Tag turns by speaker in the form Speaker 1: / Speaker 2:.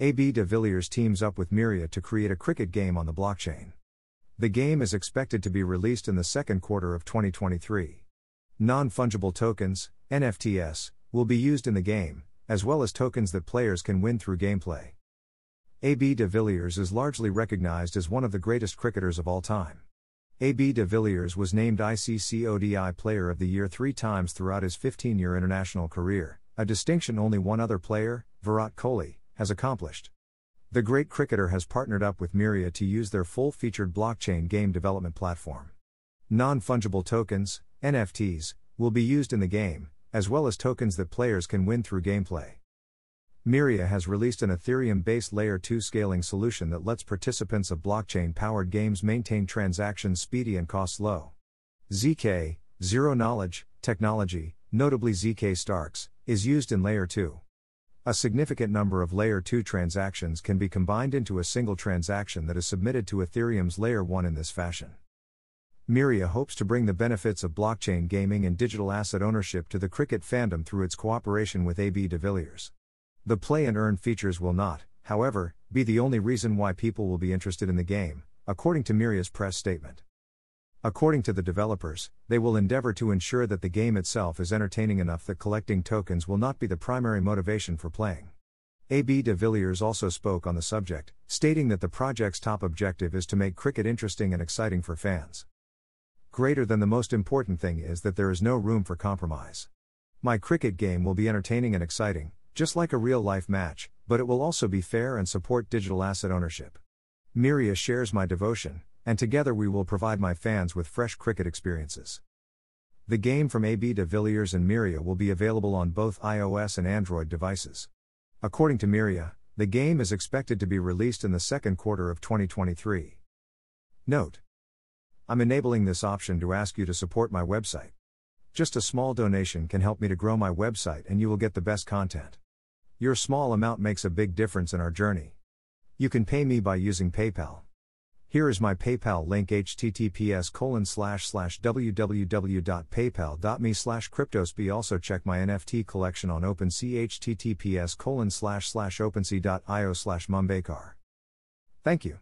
Speaker 1: AB de Villiers teams up with Myria to create a cricket game on the blockchain. The game is expected to be released in the second quarter of 2023. Non fungible tokens, NFTs, will be used in the game, as well as tokens that players can win through gameplay. AB de Villiers is largely recognized as one of the greatest cricketers of all time. AB de Villiers was named ICC ODI Player of the Year three times throughout his 15 year international career, a distinction only one other player, Virat Kohli, has accomplished. The great cricketer has partnered up with Myria to use their full featured blockchain game development platform. Non fungible tokens, NFTs, will be used in the game, as well as tokens that players can win through gameplay. Myria has released an Ethereum based Layer 2 scaling solution that lets participants of blockchain powered games maintain transactions speedy and costs low. ZK, Zero Knowledge, technology, notably ZK Starks, is used in Layer 2. A significant number of Layer 2 transactions can be combined into a single transaction that is submitted to Ethereum's Layer 1 in this fashion. Myria hopes to bring the benefits of blockchain gaming and digital asset ownership to the cricket fandom through its cooperation with AB de Villiers. The play and earn features will not, however, be the only reason why people will be interested in the game, according to Myria's press statement. According to the developers, they will endeavor to ensure that the game itself is entertaining enough that collecting tokens will not be the primary motivation for playing. AB de Villiers also spoke on the subject, stating that the project's top objective is to make cricket interesting and exciting for fans. Greater than the most important thing is that there is no room for compromise. My cricket game will be entertaining and exciting, just like a real life match, but it will also be fair and support digital asset ownership. Myria shares my devotion, and together we will provide my fans with fresh cricket experiences. The game from AB de Villiers and Myria will be available on both iOS and Android devices. According to Myria, the game is expected to be released in the second quarter of 2023. Note I'm enabling this option to ask you to support my website. Just a small donation can help me to grow my website and you will get the best content. Your small amount makes a big difference in our journey. You can pay me by using PayPal. Here is my PayPal link https colon slash slash www.paypal.me slash cryptosby also check my NFT collection on OpenSea https colon slash slash opensea.io slash. Thank you.